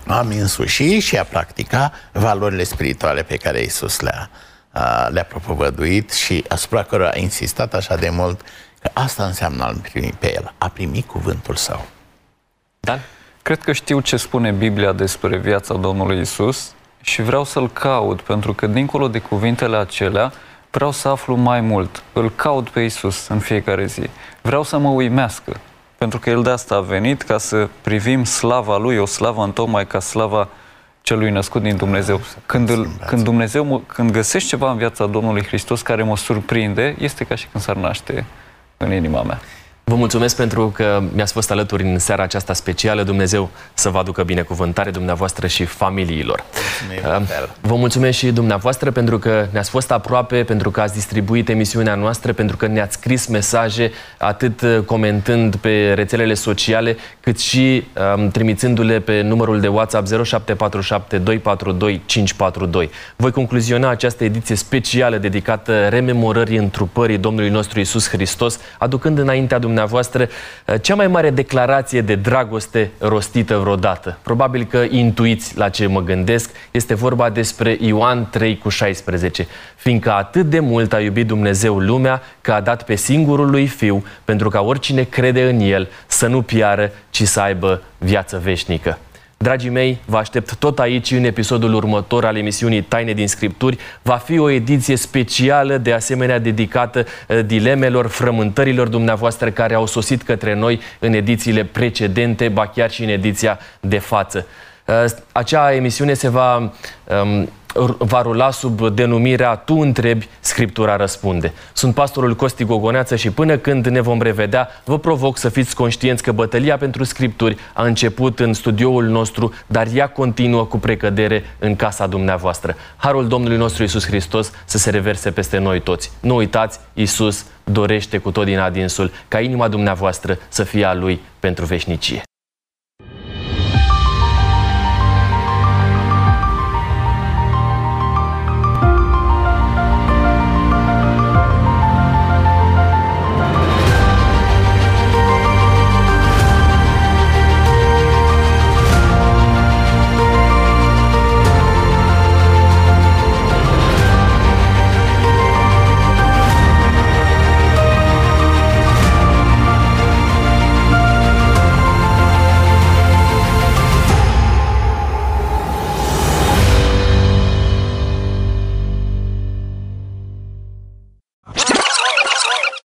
a însuși și a practica valorile spirituale pe care Isus le-a, le-a propovăduit și asupra cărora a insistat așa de mult că asta înseamnă a primi pe El, a primi cuvântul Său. Dan? Cred că știu ce spune Biblia despre viața Domnului Isus și vreau să-L caut, pentru că dincolo de cuvintele acelea, vreau să aflu mai mult. Îl caut pe Isus în fiecare zi. Vreau să mă uimească, pentru că El de asta a venit, ca să privim slava Lui, o slavă tocmai ca slava celui născut din Dumnezeu. Când, îl, când Dumnezeu, când găsești ceva în viața Domnului Hristos care mă surprinde, este ca și când s-ar naște în inima mea. Vă mulțumesc pentru că mi-ați fost alături în seara aceasta specială. Dumnezeu să vă aducă binecuvântare dumneavoastră și familiilor. Mulțumim, vă mulțumesc și dumneavoastră pentru că ne-ați fost aproape, pentru că ați distribuit emisiunea noastră, pentru că ne-ați scris mesaje atât comentând pe rețelele sociale, cât și um, trimițându-le pe numărul de WhatsApp 0747 242 542. Voi concluziona această ediție specială dedicată rememorării întrupării Domnului nostru Isus Hristos, aducând înaintea dumneavoastră dumneavoastră uh, cea mai mare declarație de dragoste rostită vreodată. Probabil că intuiți la ce mă gândesc. Este vorba despre Ioan 3 cu 16. Fiindcă atât de mult a iubit Dumnezeu lumea că a dat pe singurul lui Fiu pentru ca oricine crede în El să nu piară, ci să aibă viață veșnică. Dragii mei, vă aștept tot aici în episodul următor al emisiunii Taine din Scripturi. Va fi o ediție specială, de asemenea dedicată eh, dilemelor, frământărilor dumneavoastră care au sosit către noi în edițiile precedente, ba chiar și în ediția de față. Eh, acea emisiune se va ehm, va rula sub denumirea Tu întrebi, Scriptura răspunde. Sunt pastorul Costi Gogoneață și până când ne vom revedea, vă provoc să fiți conștienți că bătălia pentru Scripturi a început în studioul nostru, dar ea continuă cu precădere în casa dumneavoastră. Harul Domnului nostru Isus Hristos să se reverse peste noi toți. Nu uitați, Isus dorește cu tot din adinsul ca inima dumneavoastră să fie a Lui pentru veșnicie.